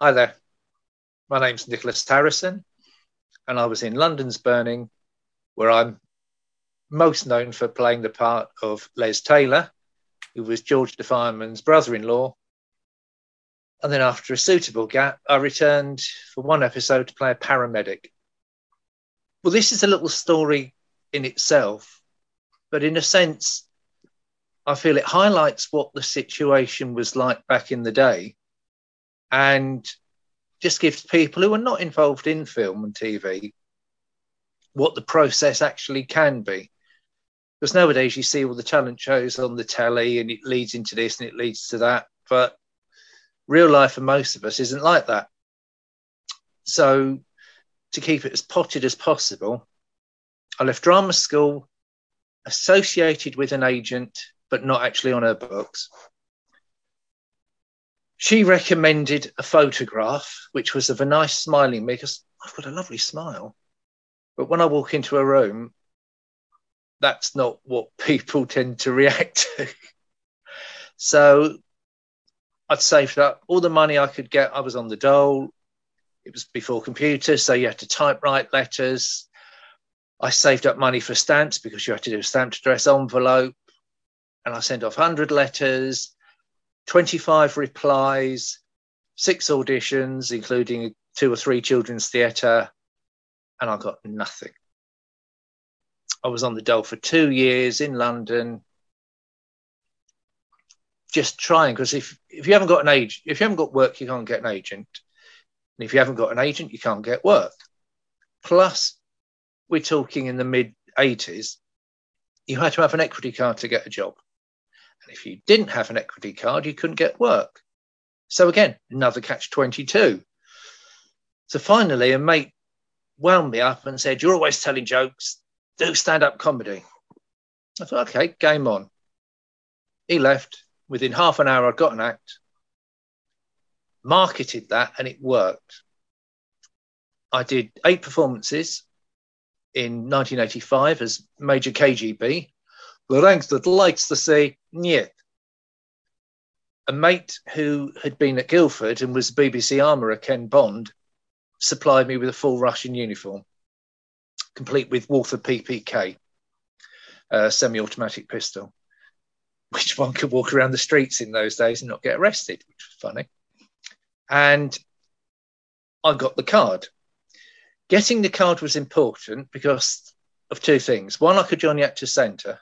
Hi there. My name's Nicholas Harrison, and I was in London's Burning, where I'm most known for playing the part of Les Taylor, who was George de Fireman's brother in law. And then, after a suitable gap, I returned for one episode to play a paramedic. Well, this is a little story in itself, but in a sense, I feel it highlights what the situation was like back in the day and just gives people who are not involved in film and TV what the process actually can be. Because nowadays you see all the talent shows on the telly and it leads into this and it leads to that. But real life for most of us isn't like that. So to keep it as potted as possible, I left drama school associated with an agent, but not actually on her books she recommended a photograph, which was of a nice smiling me because I've got a lovely smile. But when I walk into a room, that's not what people tend to react to. so I'd saved up all the money I could get. I was on the dole. It was before computers, so you had to typewrite letters. I saved up money for stamps because you had to do a stamped address envelope. And I sent off 100 letters 25 replies, six auditions, including two or three children's theatre, and I got nothing. I was on the dole for two years in London, just trying because if if you haven't got an age, if you haven't got work, you can't get an agent, and if you haven't got an agent, you can't get work. Plus, we're talking in the mid 80s, you had to have an equity card to get a job. And if you didn't have an equity card, you couldn't get work. So again, another catch 22. So finally, a mate wound me up and said, You're always telling jokes, do stand up comedy. I thought, okay, game on. He left. Within half an hour, I got an act, marketed that, and it worked. I did eight performances in 1985 as Major KGB, the ranks that likes to say niet. A mate who had been at Guildford and was BBC armourer Ken Bond supplied me with a full Russian uniform, complete with Walther PPK, semi-automatic pistol, which one could walk around the streets in those days and not get arrested, which was funny. And I got the card. Getting the card was important because of two things. One, I could join the Actors Centre,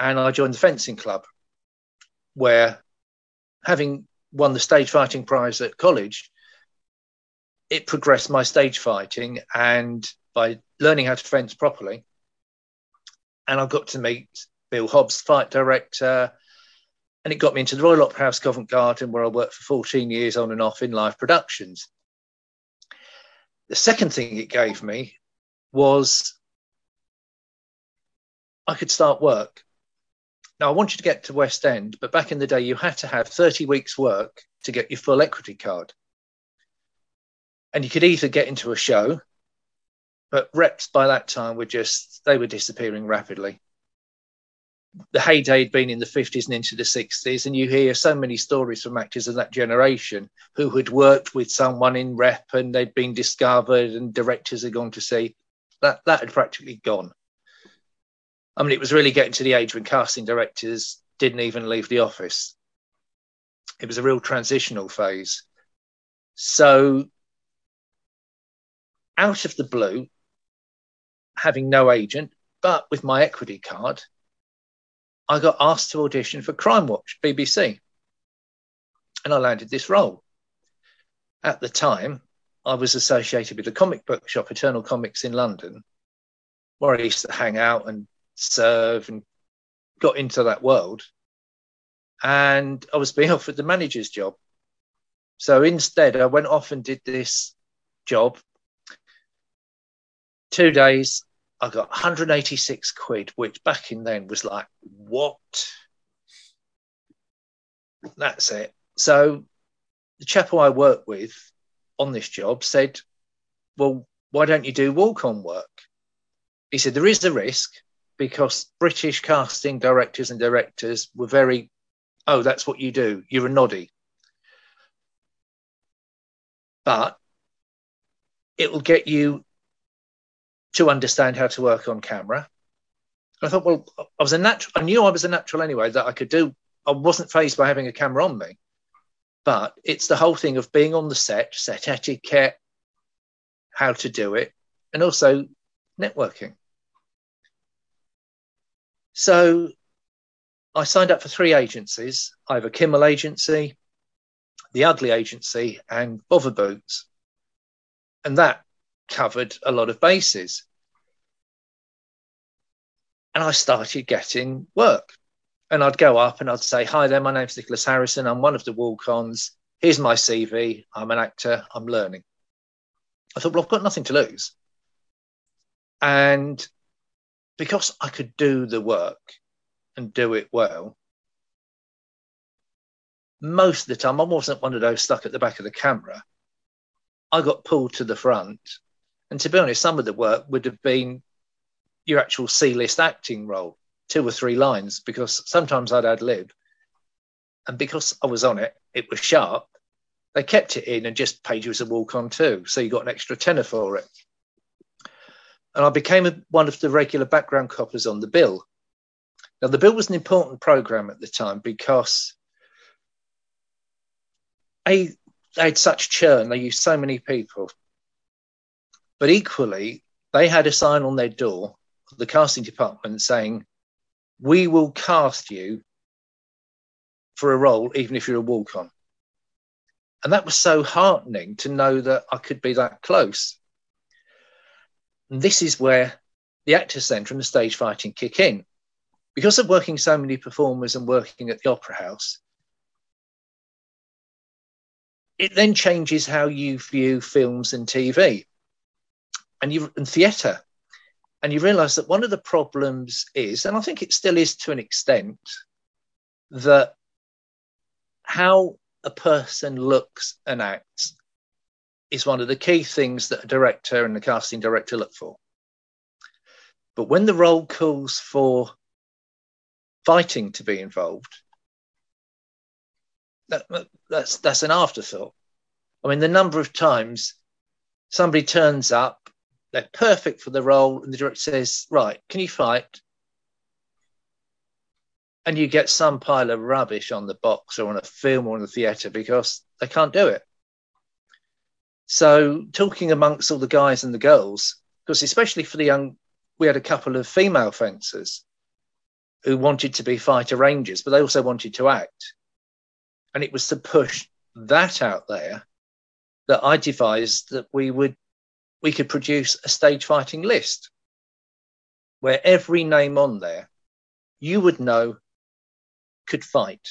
and I joined the fencing club, where having won the stage fighting prize at college, it progressed my stage fighting and by learning how to fence properly. And I got to meet Bill Hobbs, fight director, and it got me into the Royal Opera House Covent Garden, where I worked for 14 years on and off in live productions. The second thing it gave me was I could start work. Now, I want you to get to West End, but back in the day, you had to have 30 weeks' work to get your full equity card. And you could either get into a show, but reps by that time were just, they were disappearing rapidly. The heyday had been in the 50s and into the 60s, and you hear so many stories from actors of that generation who had worked with someone in rep and they'd been discovered and directors had gone to see. That, that had practically gone. I mean, it was really getting to the age when casting directors didn't even leave the office. It was a real transitional phase. So, out of the blue, having no agent, but with my equity card, I got asked to audition for Crime Watch, BBC. And I landed this role. At the time, I was associated with the comic book shop, Eternal Comics in London, where I used to hang out and serve and got into that world. And I was being offered the manager's job. So instead, I went off and did this job. Two days, I got 186 quid, which back in then was like, what? That's it. So the chap who I worked with on this job said, well, why don't you do walk on work? He said, there is a risk, because British casting directors and directors were very, oh, that's what you do. You're a noddy. but it will get you to understand how to work on camera. I thought, well, I was a natural. I knew I was a natural anyway. That I could do. I wasn't fazed by having a camera on me, but it's the whole thing of being on the set, set etiquette, how to do it, and also networking. So I signed up for three agencies either Kimmel Agency, The Ugly Agency, and Bother Boots. And that covered a lot of bases. And I started getting work. And I'd go up and I'd say, Hi there, my name's Nicholas Harrison. I'm one of the walk-ons. Here's my CV. I'm an actor. I'm learning. I thought, well, I've got nothing to lose. And because I could do the work and do it well, most of the time I wasn't one of those stuck at the back of the camera. I got pulled to the front. And to be honest, some of the work would have been your actual C list acting role, two or three lines, because sometimes I'd ad lib. And because I was on it, it was sharp. They kept it in and just paid you as a walk on too. So you got an extra tenner for it and I became a, one of the regular background coppers on the bill. Now, the bill was an important program at the time because a, they had such churn, they used so many people. But equally, they had a sign on their door, the casting department, saying, We will cast you for a role, even if you're a walk on. And that was so heartening to know that I could be that close. And this is where the Actors Centre and the stage fighting kick in. Because of working so many performers and working at the Opera House, it then changes how you view films and TV and you and theatre. And you realise that one of the problems is, and I think it still is to an extent, that how a person looks and acts is one of the key things that a director and the casting director look for. But when the role calls for fighting to be involved, that, that's that's an afterthought. I mean, the number of times somebody turns up, they're perfect for the role, and the director says, "Right, can you fight?" And you get some pile of rubbish on the box or on a film or in the theatre because they can't do it. So talking amongst all the guys and the girls, because especially for the young, we had a couple of female fencers who wanted to be fighter rangers, but they also wanted to act. And it was to push that out there that I devised that we would we could produce a stage fighting list where every name on there you would know could fight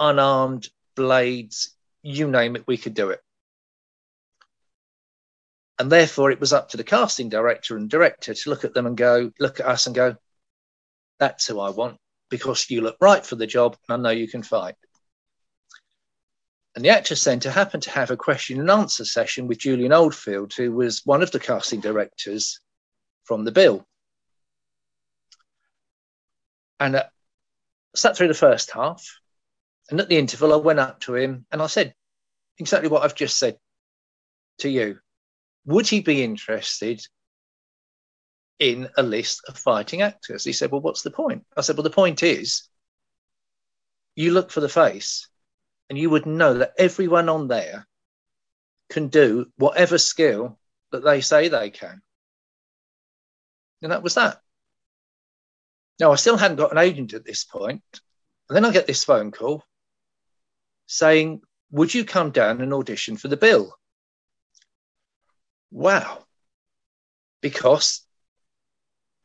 unarmed blades you name it we could do it and therefore, it was up to the casting director and director to look at them and go, look at us and go, that's who I want because you look right for the job and I know you can fight. And the Actors Centre happened to have a question and answer session with Julian Oldfield, who was one of the casting directors from the bill. And uh, sat through the first half. And at the interval, I went up to him and I said exactly what I've just said to you would he be interested in a list of fighting actors? He said, Well, what's the point? I said, Well, the point is you look for the face and you would know that everyone on there can do whatever skill that they say they can. And that was that. Now, I still hadn't got an agent at this point. And then I get this phone call saying, Would you come down and audition for the bill? Wow, because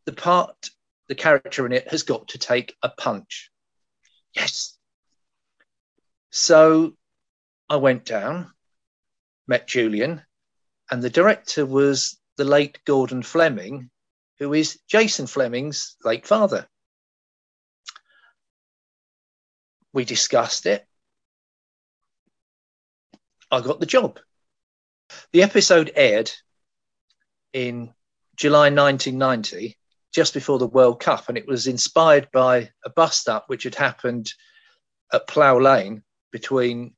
the part, the character in it has got to take a punch. Yes. So I went down, met Julian, and the director was the late Gordon Flemyng, who is Jason Flemyng's late father. We discussed it. I got the job. The episode aired in July 1990, just before the World Cup, and it was inspired by a bust up which had happened at Plough Lane between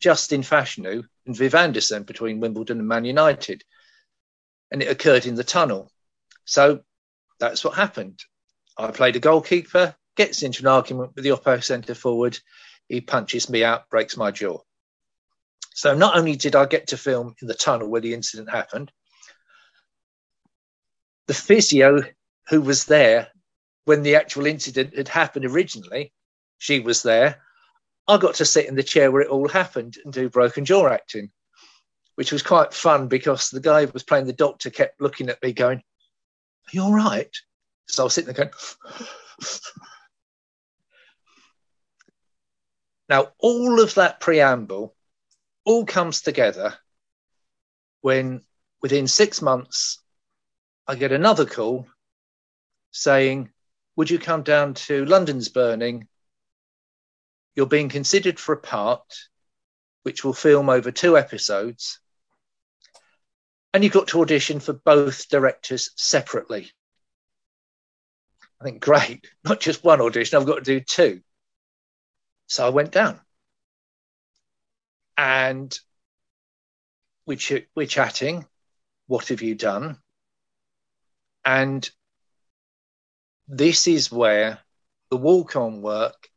Justin Fashanu and Viv Anderson between Wimbledon and Man United. And it occurred in the tunnel. So that's what happened. I played a goalkeeper, gets into an argument with the oppo centre forward. He punches me out, breaks my jaw. So not only did I get to film in the tunnel where the incident happened, the physio who was there when the actual incident had happened originally, she was there. I got to sit in the chair where it all happened and do broken jaw acting, which was quite fun because the guy who was playing the doctor kept looking at me going, Are you all right? So I was sitting there going, Now, all of that preamble all comes together when within six months I get another call saying, Would you come down to London's Burning? You're being considered for a part which will film over two episodes. And you've got to audition for both directors separately. I think, great, not just one audition, I've got to do two. So I went down. And we ch- we're chatting. What have you done? And this is where the walk on work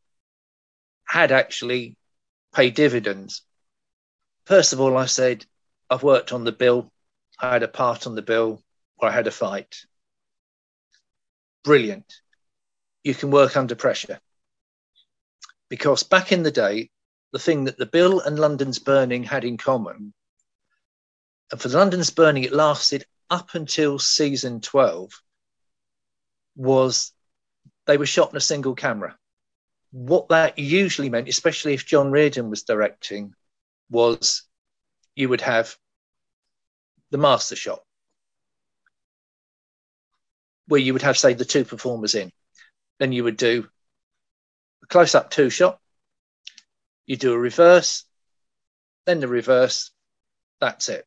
had actually paid dividends. First of all, I said, I've worked on the bill, I had a part on the bill, or I had a fight. Brilliant. You can work under pressure. Because back in the day, the thing that the bill and London's burning had in common, and for London's burning, it lasted up until season 12 was they were shot in a single camera. What that usually meant, especially if John Reardon was directing, was you would have the master shot, where you would have, say, the two performers in. Then you would do a close up two shot, you do a reverse, then the reverse, that's it.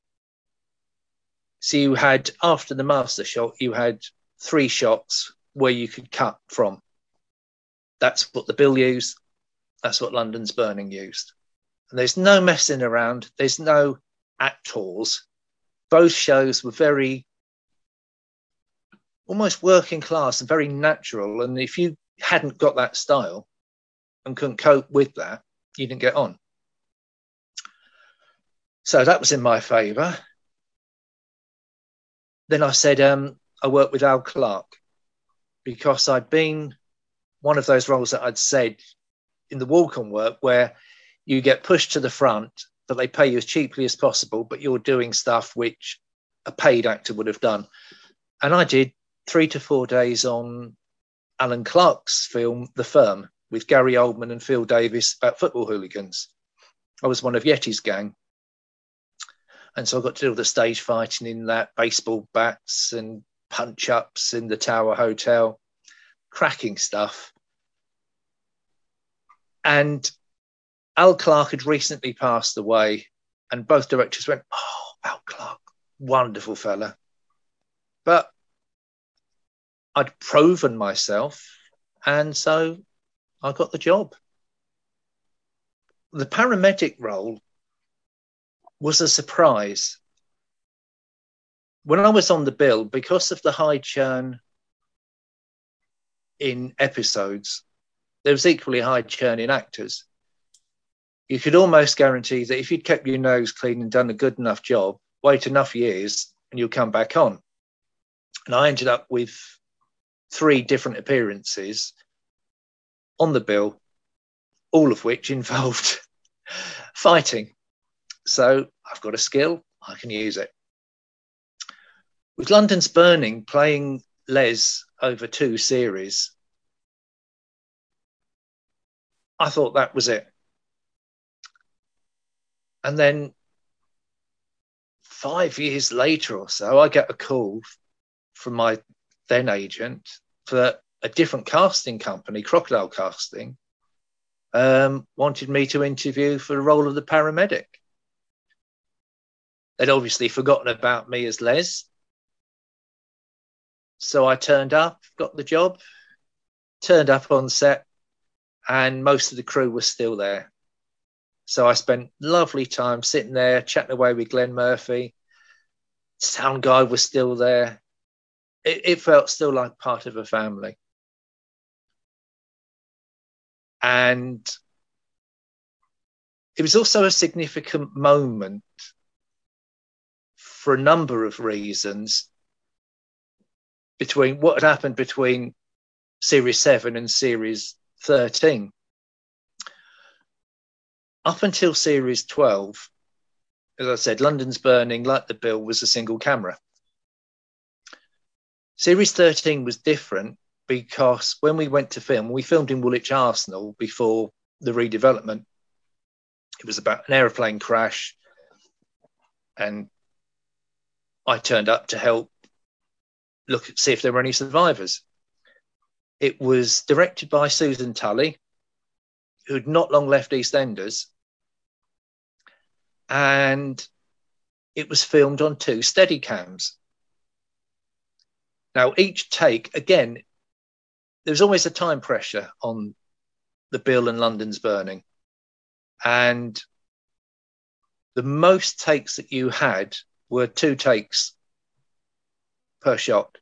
So you had after the master shot, you had three shots where you could cut from. That's what the bill used. That's what London's Burning used. And there's no messing around. There's no actors. Both shows were very almost working class and very natural. And if you hadn't got that style and couldn't cope with that, you didn't get on. So that was in my favour then I said, um, I worked with Al Clarke because I'd been one of those roles that I'd said in the walk on work where you get pushed to the front, but they pay you as cheaply as possible, but you're doing stuff which a paid actor would have done. And I did three to four days on Alan Clarke's film, The Firm, with Gary Oldman and Phil Davis about football hooligans. I was one of Yeti's gang. And so I got to do all the stage fighting in that, baseball bats and punch ups in the Tower Hotel, cracking stuff. And Al Clarke had recently passed away, and both directors went, Oh, Al Clarke, wonderful fella. But I'd proven myself, and so I got the job. The paramedic role was a surprise. When I was on the bill, because of the high churn in episodes, there was equally high churn in actors. You could almost guarantee that if you'd kept your nose clean and done a good enough job, wait enough years and you'll come back on. And I ended up with three different appearances on the bill, all of which involved fighting. So I've got a skill, I can use it. With London's Burning playing Les over two series, I thought that was it. And then five years later or so, I get a call from my then agent for a different casting company, Crocodile Casting, um, wanted me to interview for the role of the paramedic. They'd obviously forgotten about me as Les. So I turned up, got the job, turned up on set, and most of the crew was still there. So I spent lovely time sitting there chatting away with Glenn Murphy. Sound guy was still there. It, it felt still like part of a family. And it was also a significant moment for a number of reasons between what had happened between series 7 and series 13 up until series 12 as i said london's burning like the bill was a single camera. Series 13 was different because when we went to film we filmed in woolwich arsenal before the redevelopment it was about an aeroplane crash and I turned up to help look see if there were any survivors. It was directed by Susan Tully, who'd not long left EastEnders, and it was filmed on two Steadicams. Now, each take, again, there's always a time pressure on the bill and London's burning. And the most takes that you had were two takes per shot.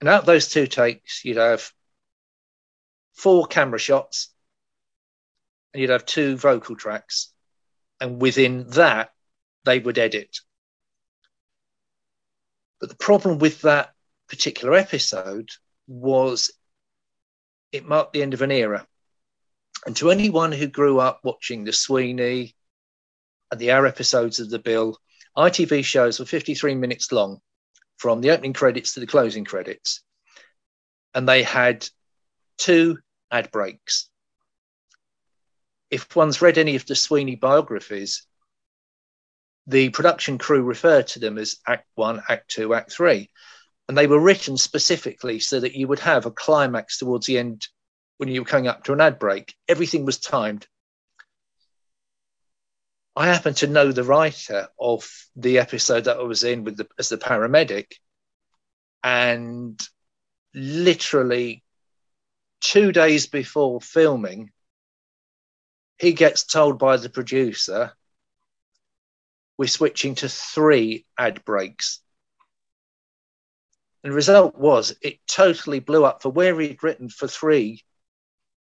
And out of those two takes, you'd have four camera shots and you'd have two vocal tracks. And within that, they would edit. But the problem with that particular episode was it marked the end of an era. And to anyone who grew up watching the Sweeney and the hour episodes of The Bill, ITV shows were 53 minutes long from the opening credits to the closing credits. And they had two ad breaks. If one's read any of the Sweeney biographies, the production crew referred to them as Act One, Act Two, Act Three. And they were written specifically so that you would have a climax towards the end when you were coming up to an ad break. Everything was timed. I happen to know the writer of the episode that I was in with the, as the paramedic, and literally two days before filming, he gets told by the producer, "We're switching to three ad breaks." And the result was it totally blew up for where he'd written for three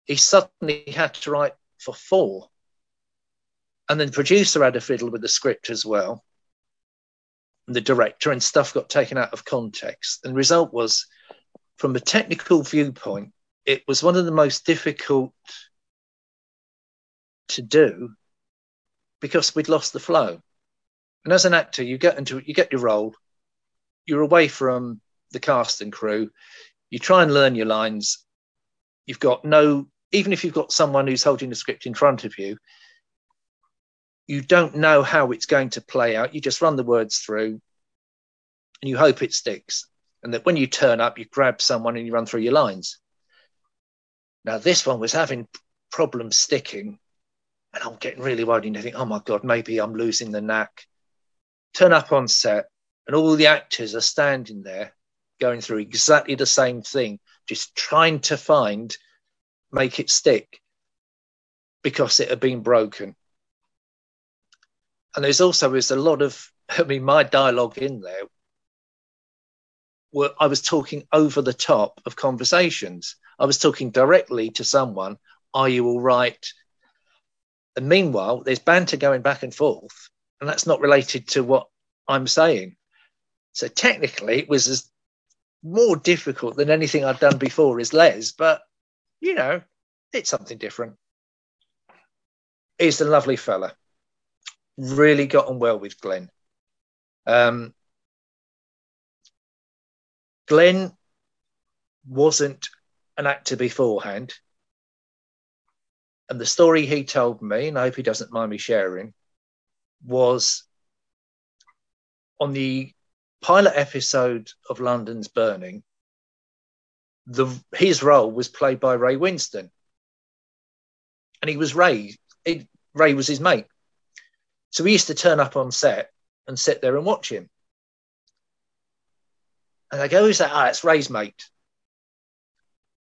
he suddenly had to write for four. And then the producer had a fiddle with the script as well, and the director, and stuff got taken out of context. And the result was, from a technical viewpoint, it was one of the most difficult to do because we'd lost the flow. And as an actor, you get into you get your role, you're away from the cast and crew, you try and learn your lines, you've got no even if you've got someone who's holding the script in front of you you don't know how it's going to play out. You just run the words through and you hope it sticks. And that when you turn up you grab someone and you run through your lines. Now this one was having problems sticking and i'm getting really worried and I think oh my god maybe i'm losing the knack. Turn up on set and all the actors are standing there going through exactly the same thing just trying to find, make it stick because it had been broken. And there's also there's a lot of, I mean, my dialogue in there where I was talking over the top of conversations. I was talking directly to someone, are you all right? And meanwhile, there's banter going back and forth, and that's not related to what I'm saying. So technically, it was as more difficult than anything I've done before is Les, but you know, it's something different. He's a lovely fella. Really got on well with Glenn. Um, Glenn wasn't an actor beforehand. And the story he told me, and I hope he doesn't mind me sharing, was on the pilot episode of London's Burning, the his role was played by Ray Winstone, and he was Ray. Ray was his mate, so we used to turn up on set and sit there and watch him. And I go, "Who's that?" Ah, it's Ray's mate.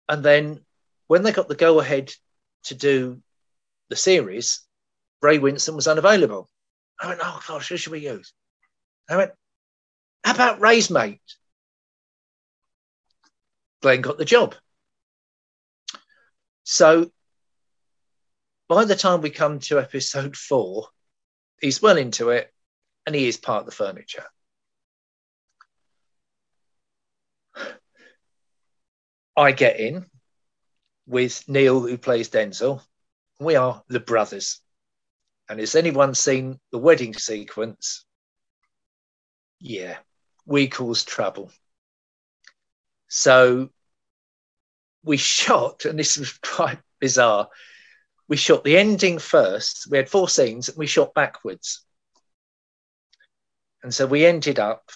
And then when they got the go ahead to do the series, Ray Winstone was unavailable. I went, oh gosh, who should we use? I went, how about Ray's mate? Glenn got the job. So by the time we come to episode four, he's well into it and he is part of the furniture. I get in with Neil, who plays Denzel. We are the brothers. And has anyone seen the wedding sequence? Yeah, we cause trouble. So we shot, and this was quite bizarre. We shot the ending first. We had four scenes, and we shot backwards. And so we ended up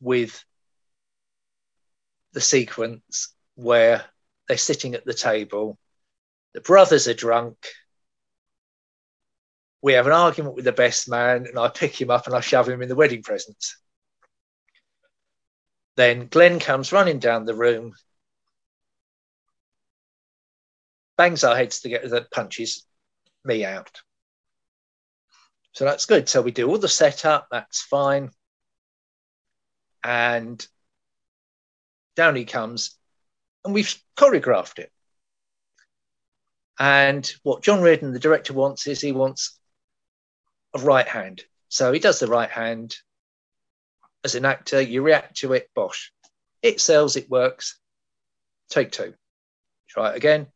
with the sequence where they're sitting at the table, the brothers are drunk. We have an argument with the best man, and I pick him up and I shove him in the wedding presents. Then Glenn comes running down the room, bangs our heads together, that punches me out. So that's good. So we do all the setup, that's fine. And down he comes, and we've choreographed it. And what John Reardon, the director, wants is he wants a right hand. So he does the right hand. As an actor, you react to it, bosh. It sells, it works. Take two. Try it again.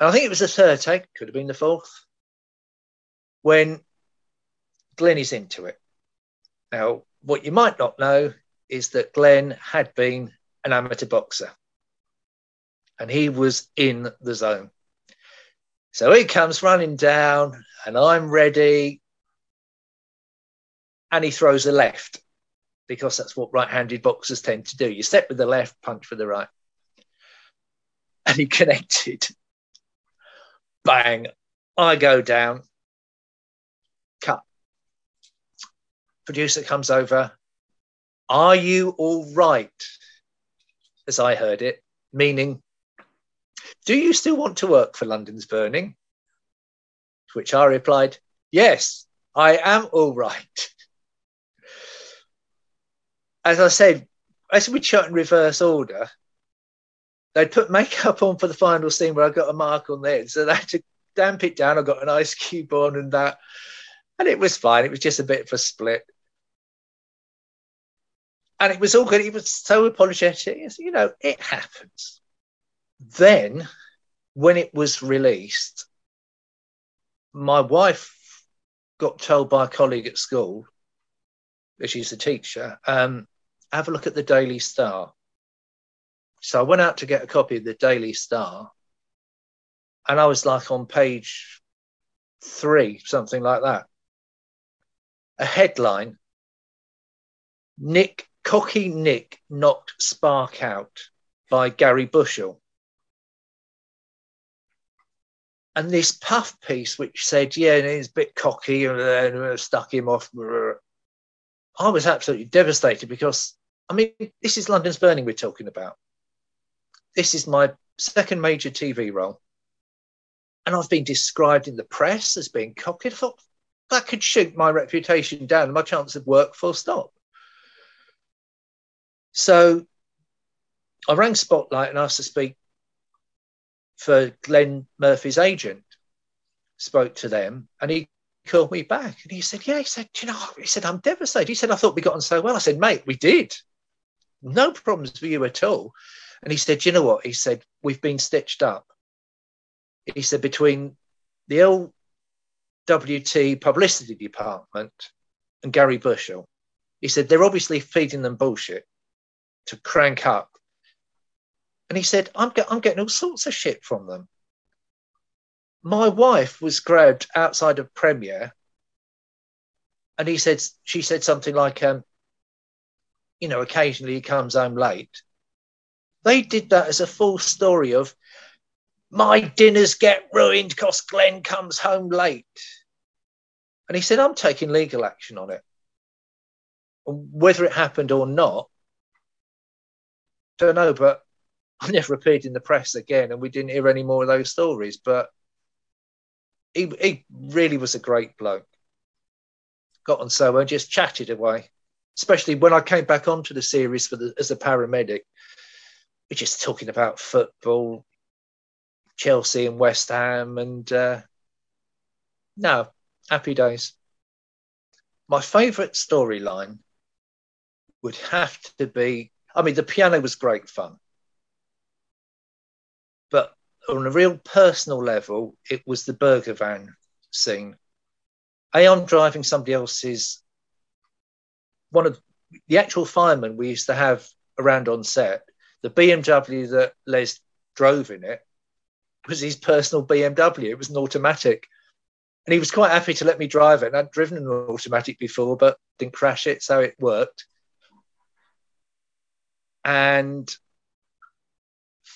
And I think it was the third take, could have been the fourth, when Glenn is into it. Now, what you might not know is that Glenn had been an amateur boxer and he was in the zone. So he comes running down, and I'm ready. And he throws a left because that's what right handed boxers tend to do. You step with the left, punch with the right. And he connected. Bang. I go down. Cut. Producer comes over. Are you all right? As I heard it, meaning, do you still want to work for London's Burning? To which I replied, Yes, I am all right. As I said, as we shot in reverse order, they'd put makeup on for the final scene where I got a mark on there. So they had to damp it down. I got an ice cube on and that. And it was fine. It was just a bit of a split. And it was all good. He was so apologetic. You know, it happens. Then, when it was released, my wife got told by a colleague at school, she's a teacher, um, have a look at the Daily Star. So I went out to get a copy of the Daily Star, and I was like on page three, something like that. A headline Nick, Cocky Nick knocked Spark out by Gary Bushell. And this puff piece, which said, yeah, he's a bit cocky and then stuck him off. I was absolutely devastated because, I mean, this is London's Burning we're talking about. This is my second major TV role. And I've been described in the press as being cocky. I thought that could shoot my reputation down, my chance of work, full stop. So I rang Spotlight and asked to speak for Glenn Murphy's agent, spoke to them, and he called me back and he said, Yeah, he said, you know, he said, I'm devastated. He said, I thought we got on so well. I said, Mate, we did. No problems for you at all. And he said, You know what? He said, We've been stitched up. He said, Between the LWT publicity department and Gary Bushell, he said, They're obviously feeding them bullshit to crank up and he said, I'm, get, I'm getting all sorts of shit from them. My wife was grabbed outside of premiere. And he said, she said something like, um, you know, occasionally he comes home late. They did that as a full story of my dinners get ruined because Glenn comes home late. And he said, I'm taking legal action on it. Whether it happened or not, don't know, but I never appeared in the press again, and we didn't hear any more of those stories. But he, he really was a great bloke. Got on so well, just chatted away. Especially when I came back onto the series for the, as a paramedic, we're just talking about football, Chelsea and West Ham, and uh, no, happy days. My favourite storyline would have to be. I mean, the piano was great fun, on a real personal level, it was the burger van scene. A, I'm driving somebody else's. One of the actual firemen we used to have around on set, the BMW that Les drove in it was his personal BMW. It was an automatic. And he was quite happy to let me drive it. And I'd driven an automatic before, but didn't crash it, so it worked. And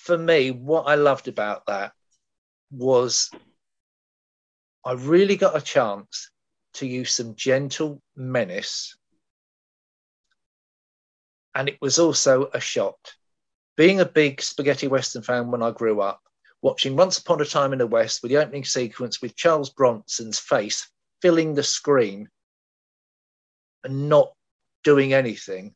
for me, what I loved about that was I really got a chance to use some gentle menace. And it was also a shot. Being a big spaghetti western fan when I grew up, watching Once Upon a Time in the West with the opening sequence with Charles Bronson's face filling the screen and not doing anything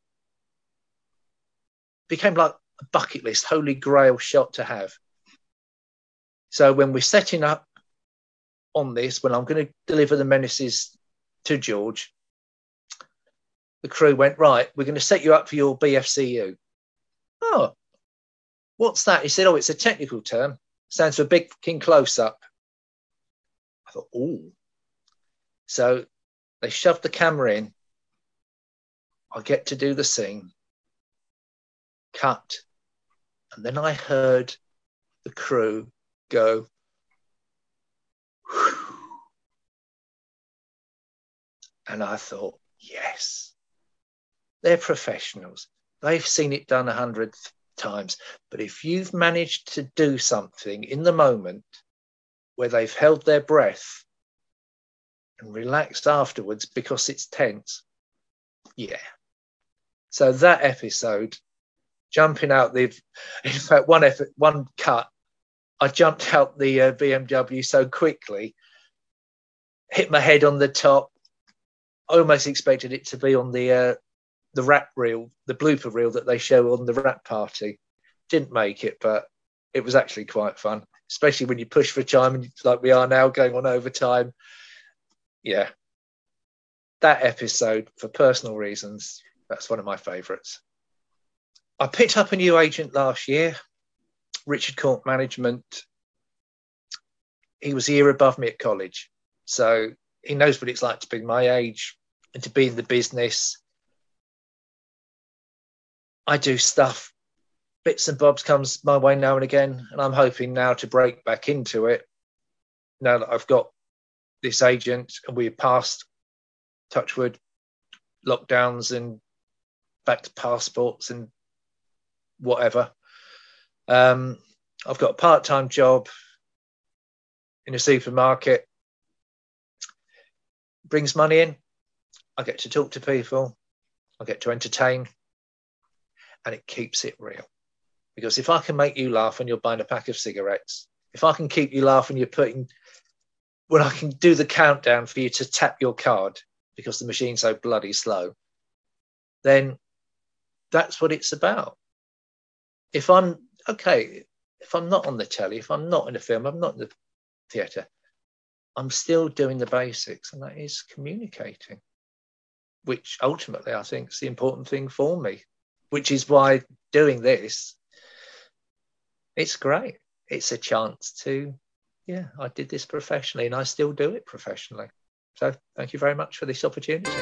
became like bucket list, holy grail shot to have. So when we're setting up on this, when I'm going to deliver the menaces to George, the crew went, right, we're going to set you up for your BFCU. Oh, what's that? He said, oh, it's a technical term stands for big king close up. I thought, oh. So they shoved the camera in. I get to do the scene. Cut. And then I heard the crew go, and I thought, yes, they're professionals. They've seen it done a hundred times. But if you've managed to do something in the moment where they've held their breath and relaxed afterwards because it's tense, yeah. So that episode, jumping out the, in fact, one effort, one cut, I jumped out the uh, BMW so quickly, hit my head on the top. I almost expected it to be on the uh, the wrap reel, the blooper reel that they show on the wrap party. Didn't make it, but it was actually quite fun, especially when you push for time and like we are now going on overtime. Yeah. That episode, for personal reasons, that's one of my favourites. I picked up a new agent last year, Richard Court Management. He was a year above me at college. So he knows what it's like to be my age and to be in the business I do stuff, bits and bobs comes my way now and again, and I'm hoping now to break back into it. Now that I've got this agent and we're past Touchwood lockdowns and back to passports and whatever. Um, I've got a part-time job in a supermarket. Brings money in. I get to talk to people. I get to entertain and it keeps it real. Because if I can make you laugh when you're buying a pack of cigarettes, if I can keep you laughing, you're putting, when I can do the countdown for you to tap your card because the machine's so bloody slow, then that's what it's about. If I'm, okay, if I'm not on the telly, if I'm not in a film, I'm not in the theatre, I'm still doing the basics, and that is communicating, which ultimately I think is the important thing for me which is why doing this, it's great. It's a chance to, yeah, I did this professionally and I still do it professionally. So thank you very much for this opportunity.